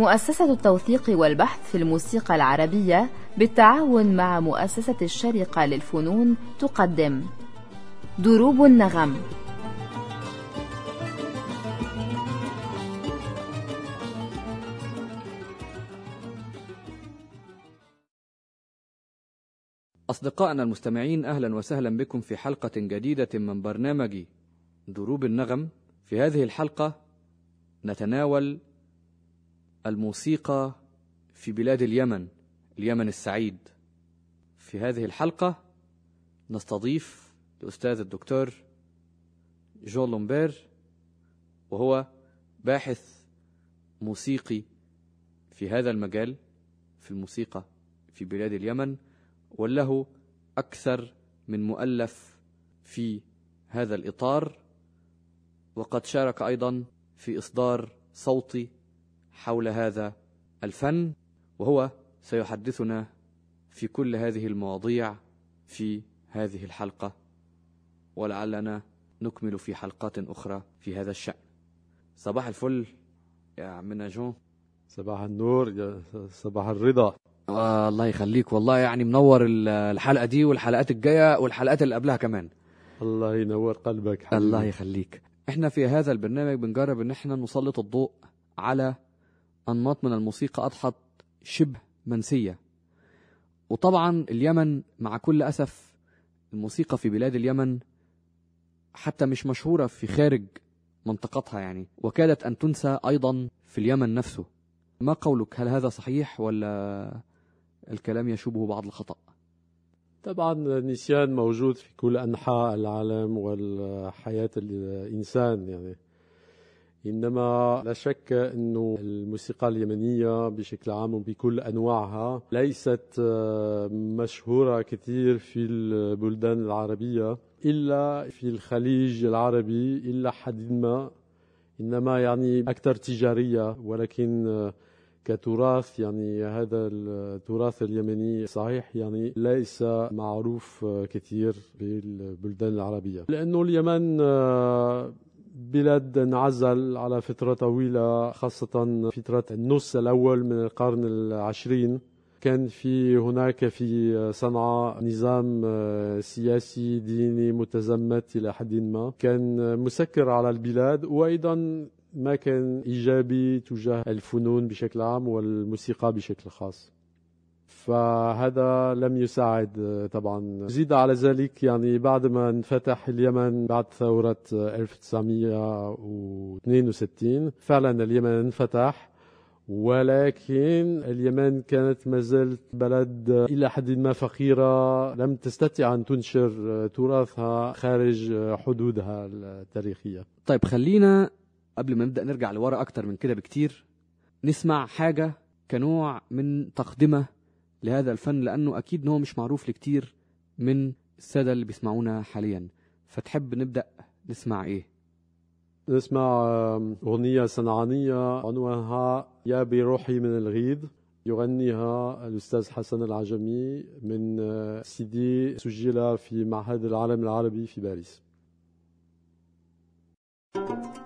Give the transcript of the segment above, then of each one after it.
مؤسسة التوثيق والبحث في الموسيقى العربية بالتعاون مع مؤسسة الشرقة للفنون تقدم. دروب النغم. أصدقائنا المستمعين أهلا وسهلا بكم في حلقة جديدة من برنامج دروب النغم. في هذه الحلقة نتناول الموسيقى في بلاد اليمن اليمن السعيد. في هذه الحلقة نستضيف الأستاذ الدكتور جون لومبير وهو باحث موسيقي في هذا المجال في الموسيقى في بلاد اليمن وله أكثر من مؤلف في هذا الإطار. وقد شارك أيضا في إصدار صوتي حول هذا الفن وهو سيحدثنا في كل هذه المواضيع في هذه الحلقة. ولعلنا نكمل في حلقات أخرى في هذا الشأن. صباح الفل يا عمنا جون صباح النور يا صباح الرضا. آه الله يخليك. والله يعني منور ال- الحلقة دي والحلقات الجاية والحلقات اللي قبلها كمان. الله ينور قلبك حبيبي. الله يخليك. إحنا في هذا البرنامج بنجرب إن إحنا نسلط الضوء على أنماط من الموسيقى أضحت شبه منسية. وطبعا اليمن مع كل أسف الموسيقى في بلاد اليمن حتى مش مشهورة في خارج منطقتها يعني. وكادت أن تنسى أيضا في اليمن نفسه. ما قولك؟ هل هذا صحيح ولا الكلام يشوبه بعض الخطأ؟ طبعا النسيان موجود في كل أنحاء العالم والحياة الإنسان يعني. إنما لا شك أنه الموسيقى اليمنية بشكل عام وبكل أنواعها ليست آه، مشهورة كثير في البلدان العربية إلا في الخليج العربي إلا حد ما إنما يعني أكثر تجارية ولكن آه، كتراث يعني هذا التراث اليمني صحيح يعني ليس معروف آه، كثير بالبلدان العربية. لأنه اليمن بلاد انعزل على فترة طويلة خاصة فترة النص الأول من القرن العشرين. كان في هناك في صنعاء نظام آه، سياسي ديني متزمت إلى حد ما. كان مسكر على البلاد وأيضا ما كان إيجابي تجاه الفنون بشكل عام والموسيقى بشكل خاص. فهذا لم يساعد طبعا. زيد على ذلك يعني بعد ما انفتح اليمن بعد ثورة آه، 1962 فعلا اليمن انفتح ولكن اليمن كانت ما زالت بلد إلى حد ما فقيرة لم تستطع أن تنشر تراثها خارج حدودها التاريخية. طيب خلينا قبل ما نبدأ نرجع لورا أكتر من كده بكتير نسمع حاجة كنوع من تقدمة لهذا الفن لأنه أكيد هو مش معروف لكتير من السادة اللي بيسمعونا حاليا. فتحب نبدأ نسمع إيه؟ نسمع أغنية صنعانية عنوانها يا بروحي من الغيد يغنيها الأستاذ حسن العجمي من آه، سي دي سجل في معهد العالم العربي في باريس. بروحي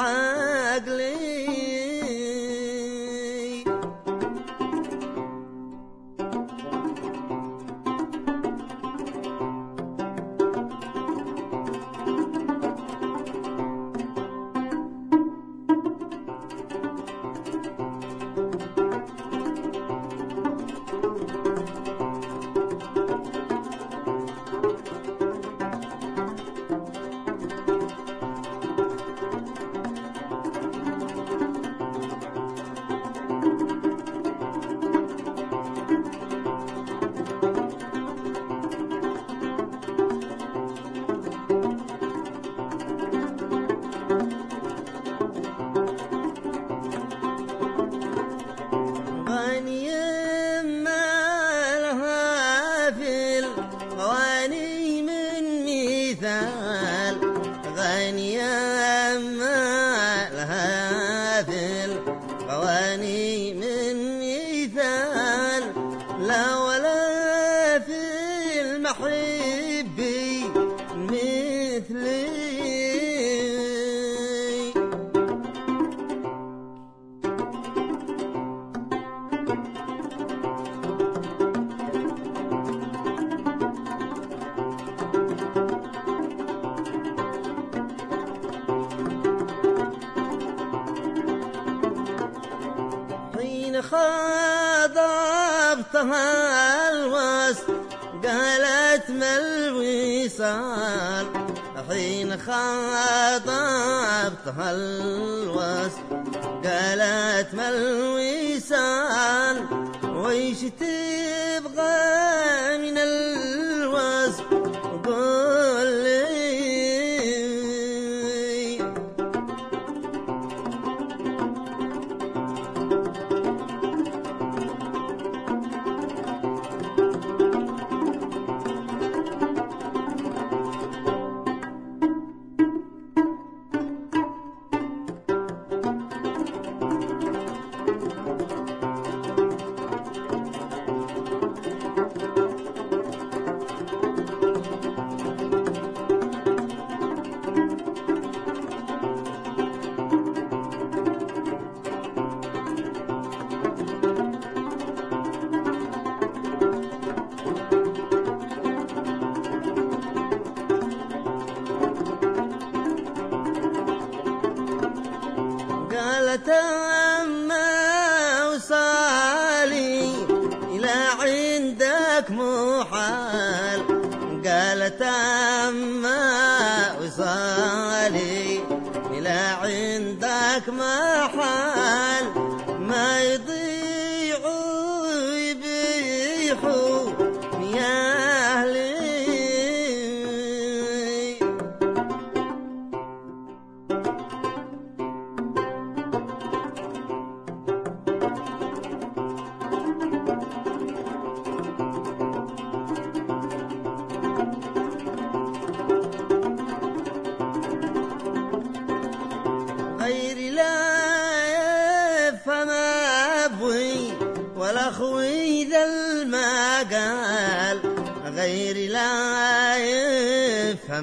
عن ذا ضبطها الوسط قالت ملوك تتامى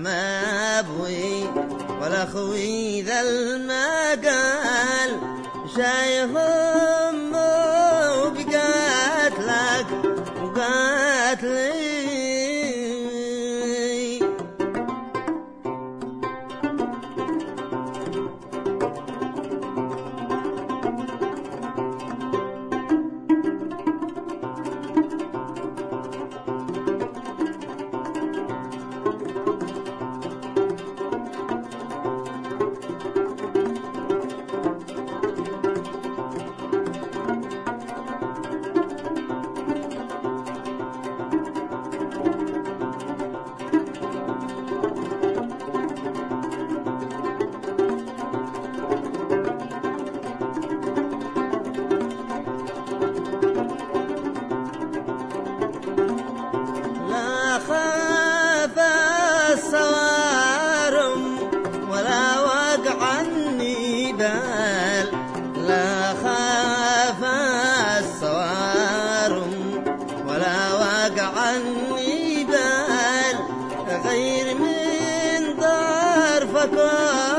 ما أبوي ولا خوي ذا المقال. شايفه حق عني بال غير من ظرفك.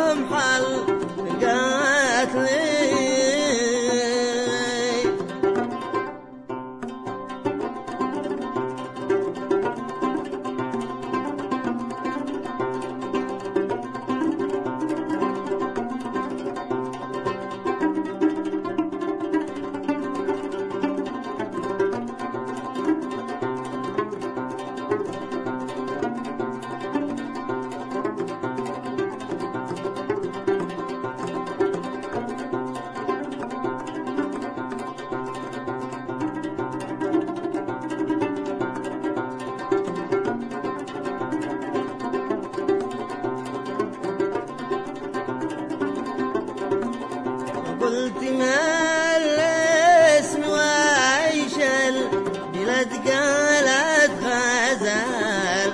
كانت قالت فازل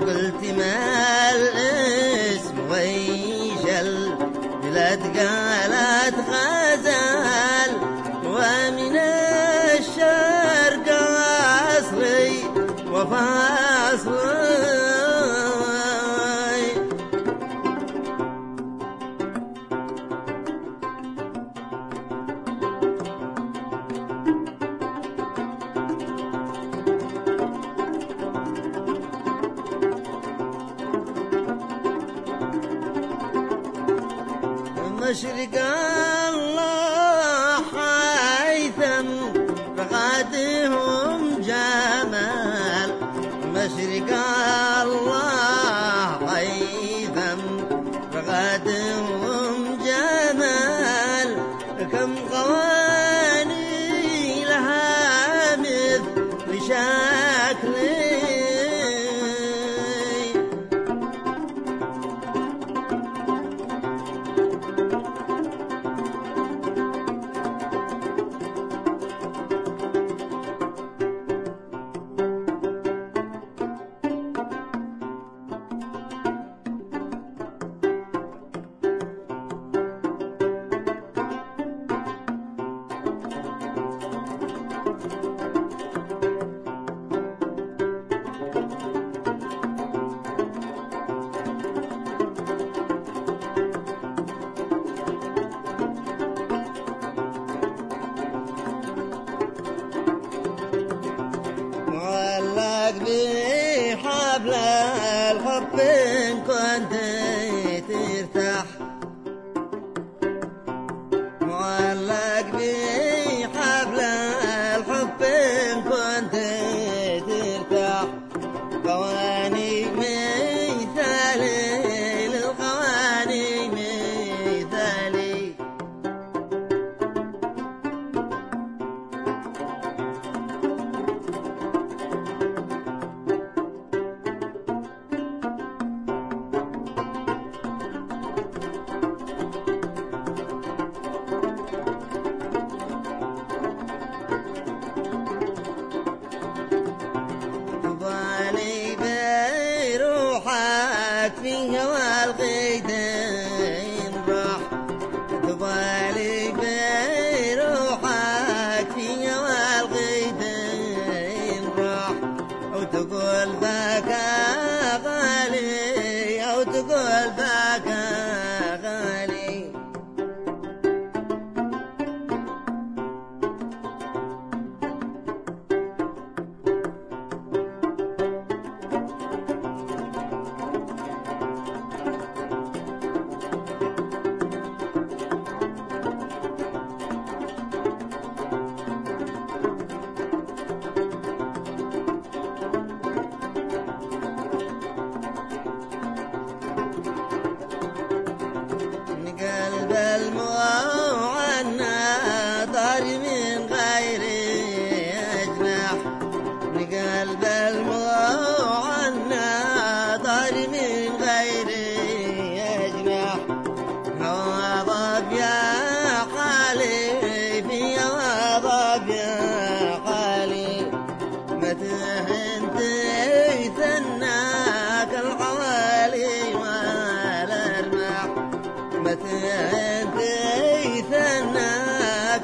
قلت ما الاسم ويشل. لا قالت شكلي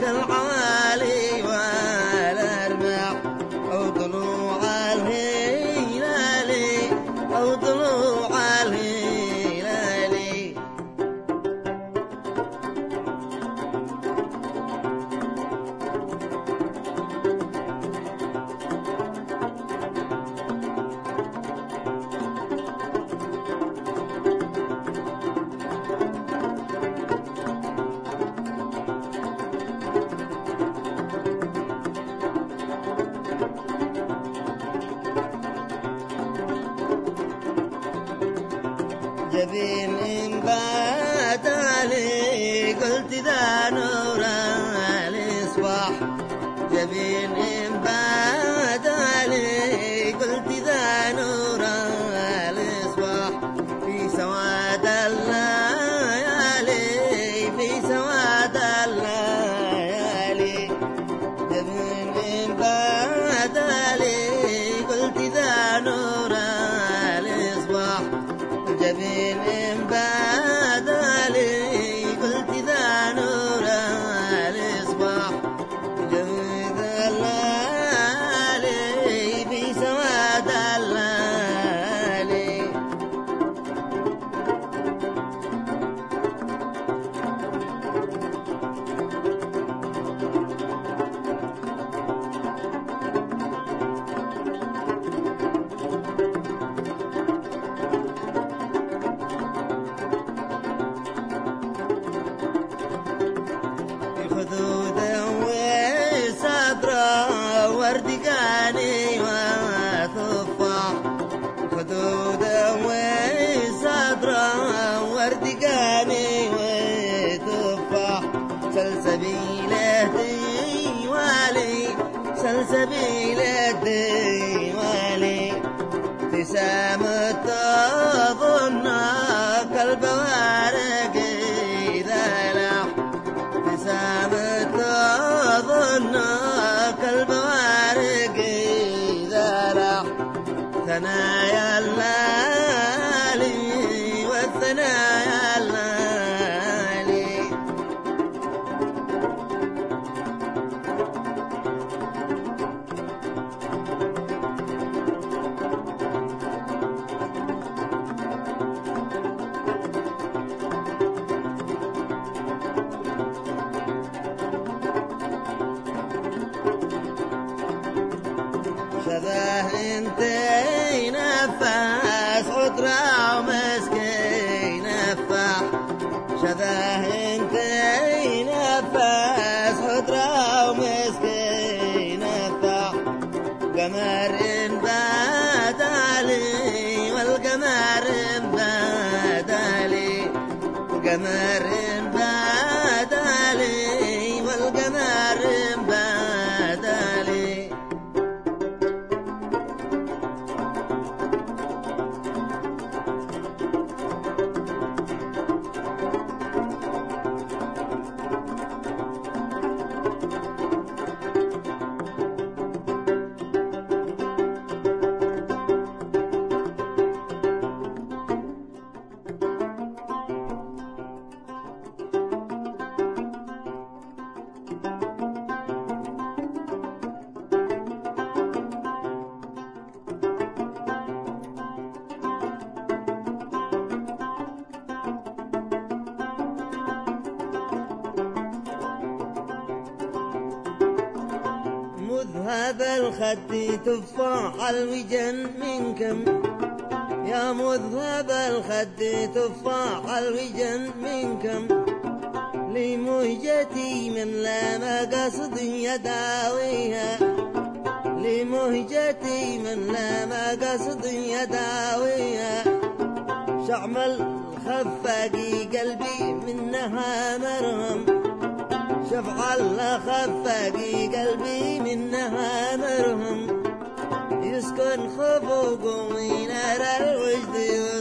ثناك سلسبيلة ديوالي شبه مذهب الخد تفاح الوجن منكم يا مذهب الخد تفاح الوجن منكم لمهجتي من لا مقصد يداويها. لمهجتي من لا مقصد يداويها. شعمل خفاقي قلبي منها مرهم. شفع الله خفاقي قلبي منها مرهم يسكن خفوق ونار الوجد يطفيها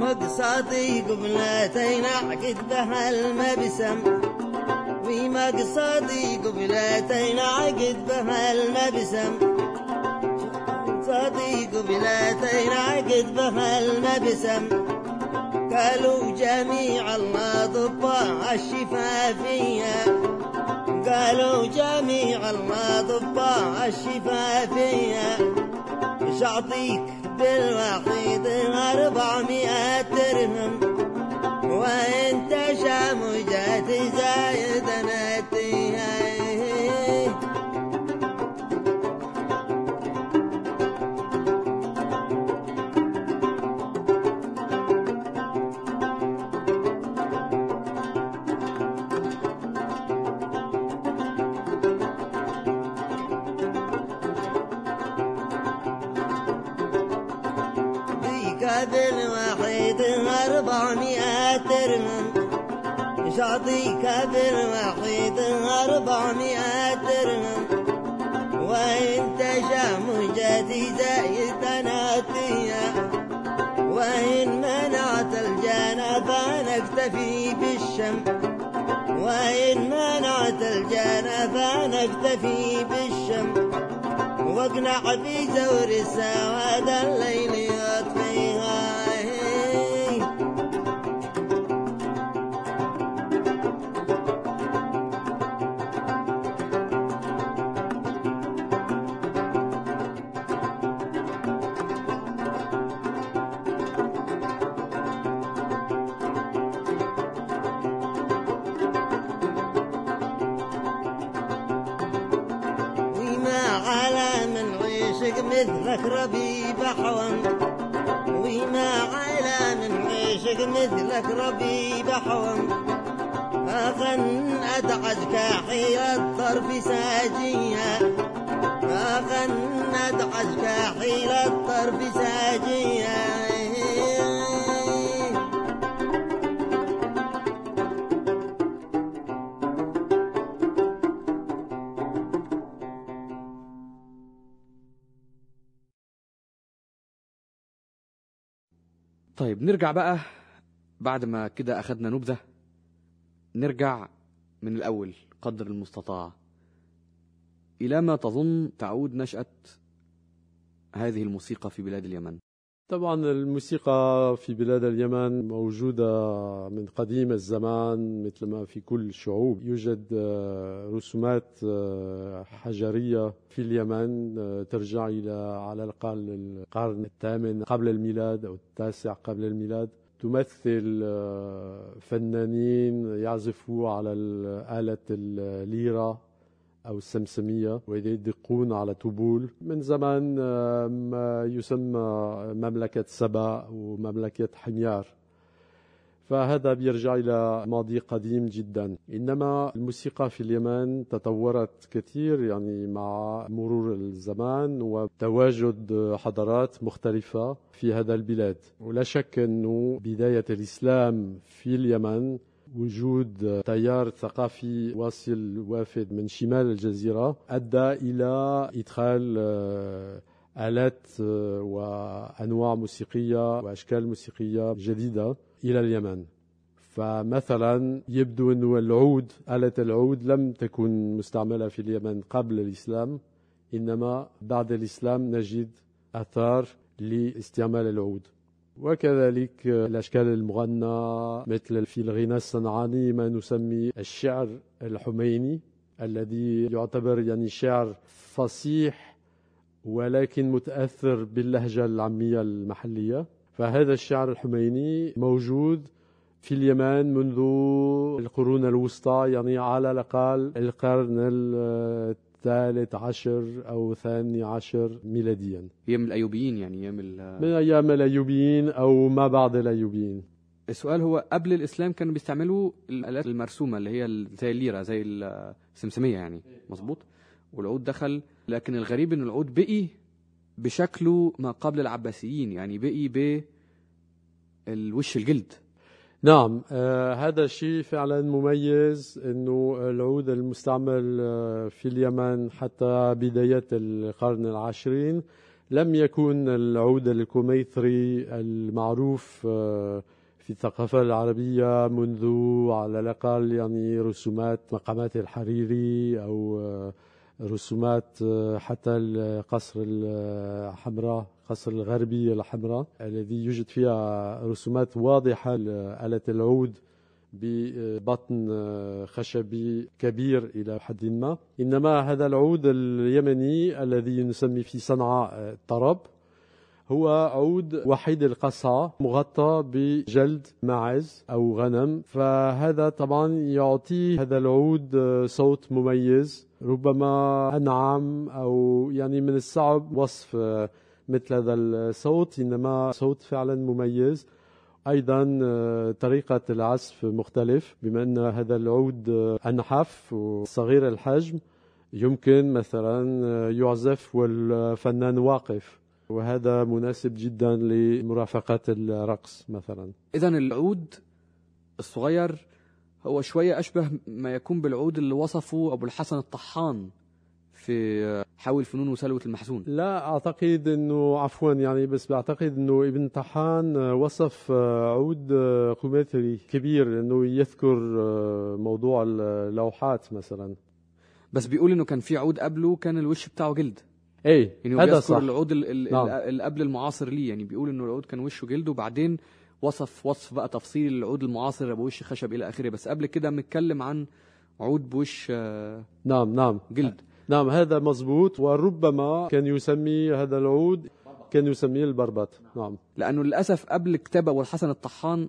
مقصدي قبلتين عقد بها المبسم ومقصدي قبلتين عقد بها المبسم. صدي قبلتين عقد بها المبسم. قالوا جميع الأطباء الشفافية قالوا جميع الأطباء الشفافية مش أعطيك؟ بالوحيد أربعمائة درهم. وانت شامجات زايد نتيها ديك بالوحيد أربعمائة درهم. شعطيك بالوحيد أربعمائة درهم. وانت شامجتي زايد ناتيها وإن منعت الجنة فنكتفي بالشم. وإن منعت الجنة فنكتفي بالشم. واقنع في زور السواد الليل ربيب حوان. وما على من عشق مثلك ربيب حوان. أغن أدعجك حيل الطرف ساجية أغن أدعجك حيل الطرف ساجية طيب نرجع بقى بعد ما كده أخدنا نبذة. نرجع من الأول قدر المستطاع. إلى ما تظن تعود نشأة هذه الموسيقى في بلاد اليمن. طبعا الموسيقى في بلاد اليمن موجودة من قديم الزمان مثل ما في كل الشعوب يوجد آه، رسومات آه، حجرية في اليمن آه، ترجع إلى على الأقل القرن الثامن قبل الميلاد أو التاسع قبل الميلاد. تمثل فنانين يعزفوا على آلة الليرة أو السمسمية ويدقون على طبول. من زمان آه، ما يسمى مملكة سبا ومملكة حميار. فهذا بيرجع إلى ماضي قديم جدا. إنما الموسيقى في اليمن تطورت كثير يعني مع مرور الزمان وتواجد حضارات مختلفة في هذا البلاد. ولا شك أنه بداية الإسلام في اليمن وجود تيار ثقافي واصل وافد من شمال الجزيرة أدى إلى إدخال آه، آلات آه، وأنواع موسيقية وأشكال موسيقية جديدة إلى اليمن. فمثلا يبدو أن العود آلة العود لم تكن مستعملة في اليمن قبل الإسلام إنما بعد الإسلام نجد أثار لاستعمال العود. وكذلك الأشكال المغنى مثل في الغناء الصنعاني ما نسمي الشعر الحميني الذي يعتبر يعني شعر فصيح ولكن متأثر باللهجة العامية المحلية. فهذا الشعر الحميني موجود في اليمن منذ القرون الوسطى يعني على الأقل القرن الثالث عشر أو ثاني عشر ميلاديا. أيام الأيوبيين يعني أيام من أيام الأيوبيين أو ما بعد الأيوبيين. السؤال هو قبل الإسلام كانوا بيستعملوا الآلات المرسومة اللي هي زي الليرة زي السمسمية يعني. مظبوط؟ والعود دخل لكن الغريب إن العود بقي بشكله ما قبل العباسيين يعني بقي بالوش الجلد. نعم آه هذا الشيء فعلا مميز إنه العود المستعمل آه في اليمن حتى بداية القرن العشرين لم يكن العود الكميثري المعروف آه في الثقافة العربية منذ على الأقل يعني رسومات مقامات الحريري أو آه، رسومات حتى القصر الحمراء. قصر الغربي الحمراء الذي يوجد فيها رسومات واضحة لآلة العود ببطن آه، خشبي كبير إلى حد ما. إنما هذا العود اليمني الذي نسمي في صنعاء الطرب هو عود وحيد القصعة مغطى بجلد معز أو غنم. فهذا طبعا يعطي هذا العود صوت مميز ربما أنعم أو يعني من الصعب وصف مثل هذا الصوت إنما صوت فعلا مميز. أيضا طريقة العزف مختلف بما أن هذا العود أنحف وصغير الحجم يمكن مثلا يعزف والفنان واقف. وهذا مناسب جدا لمرافقة الرقص مثلا. إذا العود الصغير هو شوية أشبه ما يكون بالعود اللي وصفه أبو الحسن الطحان. في حاول فنون وسلوة المحزون؟ لا أعتقد أنه عفوا يعني بس بعتقد أنه ابن طحان وصف عود قماثري كبير أنه يذكر موضوع اللوحات مثلا. بس بيقول أنه كان في عود قبله كان الوش بتاعه جلد. إيه يعني هذا صح. العود نعم. اللي قبل المعاصر ليه. يعني بيقول إنه العود كان وشه جلد وبعدين وصف وصف بقى تفصيل العود المعاصر بوش خشب إلى آخره. بس قبل كده بنتكلم عن عود بوش آه، نعم نعم. جلد. نعم هذا مزبوط وربما كان يسمي هذا العود كان يسميه البربط. نعم. لأنه للأسف قبل كتاب ابو الحسن الطحان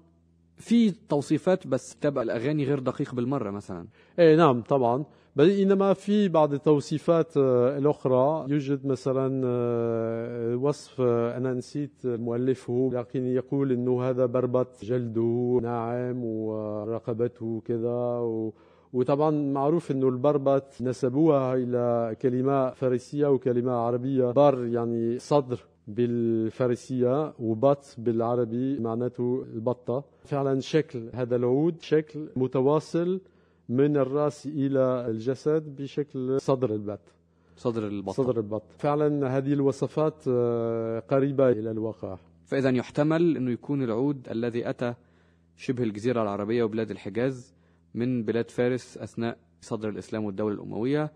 في توصيفات بس تبقى الأغاني غير دقيق بالمرة مثلا. إيه نعم طبعا. بل إنما في بعض التوصيفات آه، الأخرى. يوجد مثلا آه، وصف آه، أنا نسيت مؤلفه. لكن يقول إنه هذا بربط جلده ناعم ورقبته كذا و وطبعا معروف إنه البربط نسبوها إلى كلمة فارسية وكلمة عربية. بر يعني صدر بالفارسية وبط بالعربي معناته البطة. فعلا شكل هذا العود شكل متواصل من الرأس إلى الجسد بشكل صدر البط. صدر البط صدر البط. فعلا هذه الوصفات آه، قريبة إلى الواقع. فإذا يحتمل أنه يكون العود الذي أتى شبه الجزيرة العربية وبلاد الحجاز من بلاد فارس أثناء صدر الإسلام والدولة الأموية.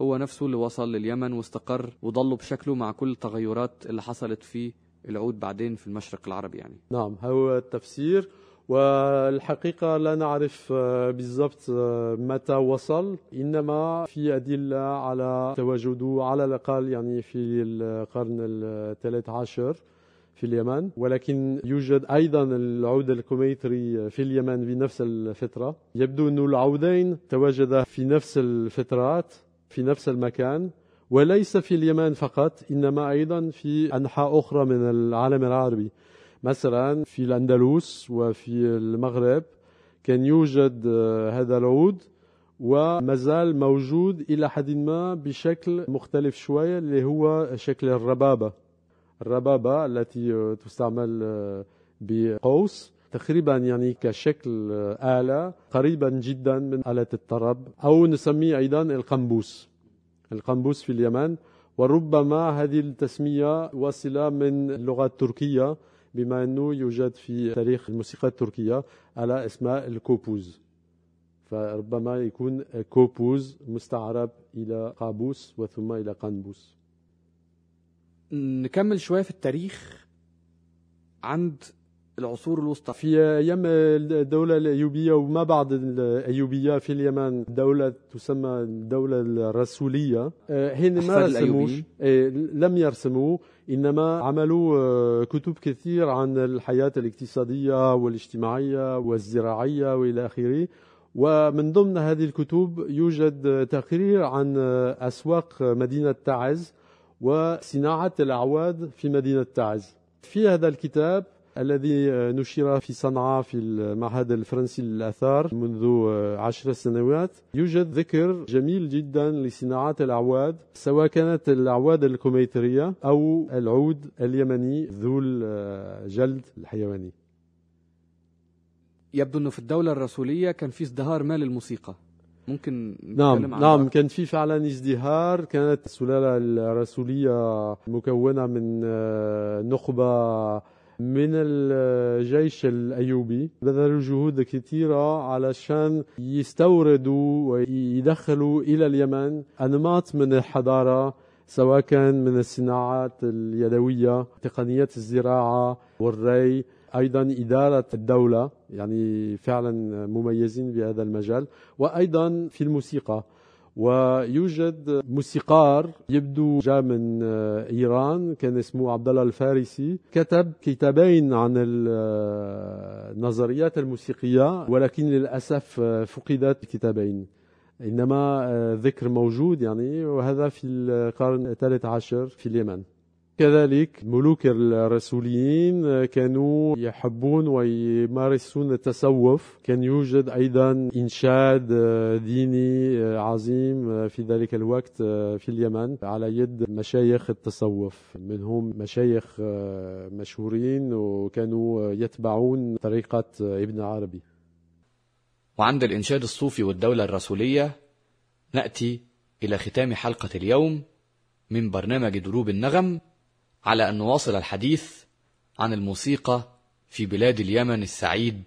هو نفسه اللي وصل لليمن واستقر وضل بشكله مع كل التغيرات اللي حصلت في العود بعدين في المشرق العربي يعني. نعم هو التفسير. والحقيقة لا نعرف آه، بالضبط آه، متى وصل. إنما في أدلة على تواجده على الأقل يعني في القرن الثالث عشر. في اليمن ولكن يوجد أيضا العود الكميتري في اليمن في نفس الفترة. يبدو أن العودين تواجدا في نفس الفترات في نفس المكان وليس في اليمن فقط إنما أيضا في أنحاء أخرى من العالم العربي. مثلا في الأندلس وفي المغرب كان يوجد آه، هذا العود ومازال موجود إلى حد ما بشكل مختلف شوية اللي هو شكل الربابة. الربابة التي آه، تستعمل آه، بقوس. تقريبا يعني كشكل آلة قريبا جدا من آلة الطرب أو نسميه أيضا القنبوس. القنبوس في اليمن. وربما هذه التسمية واصلة من اللغة التركية بما أنه يوجد في تاريخ الموسيقى التركية على اسماء الكوبوز. فربما يكون كوبوز مستعرب إلى قابوس وثم إلى قنبوس. نكمل شوية في التاريخ عند العصور الوسطى. في أيام الدولة الأيوبية وما بعد الأيوبية في اليمن دولة تسمى الدولة الرسولية. هن ما رسموش لم يرسموا إنما عملوا آه، كتب كثير عن الحياة الاقتصادية والاجتماعية والزراعية وإلى آخره. ومن ضمن هذه الكتب يوجد تقرير عن أسواق مدينة تعز. وصناعة الأعواد في مدينة تعز. في هذا الكتاب الذي نشر في صنعاء في المعهد الفرنسي للآثار منذ عشر سنوات يوجد ذكر جميل جدا لصناعة الأعواد سواء كانت الأعواد الكميترية أو العود اليمني ذو الجلد الحيواني. يبدو أنه في الدولة الرسولية كان في ازدهار ما للموسيقى ممكن نعم نعم كان في فعلا ازدهار كانت السلالة الرسولية مكونة من نخبة من الجيش الأيوبي. بذلوا جهود كثيرة علشان يستوردوا ويدخلوا إلى اليمن. أنماط من الحضارة سواء كان من الصناعات اليدوية تقنيات الزراعة والري. أيضا إدارة الدولة يعني فعلا مميزين بهذا المجال. وأيضا في الموسيقى. ويوجد موسيقار يبدو جاء من آه، إيران كان اسمه عبد الله الفارسي. كتب كتابين عن النظريات آه، الموسيقية ولكن للأسف آه، فقدت الكتابين. إنما ذكر موجود يعني وهذا في القرن الثالث عشر في اليمن. كذلك ملوك الرسوليين كانوا يحبون ويمارسون التصوف كان يوجد أيضا إنشاد ديني عظيم في ذلك الوقت في اليمن على يد مشايخ التصوف منهم مشايخ مشهورين وكانوا يتبعون طريقة ابن عربي. وعند الإنشاد الصوفي والدولة الرسولية نأتي إلى ختام حلقة اليوم من برنامج دروب النغم. على أن نواصل الحديث عن الموسيقى في بلاد اليمن السعيد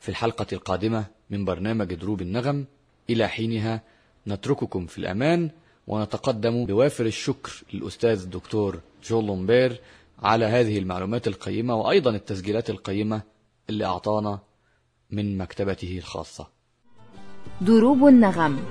في الحلقة القادمة من برنامج دروب النغم. إلى حينها نترككم في الأمان ونتقدم بوافر الشكر للأستاذ الدكتور جون لومبير على هذه المعلومات القيمة وأيضا التسجيلات القيمة اللي أعطانا من مكتبته الخاصة. دروب النغم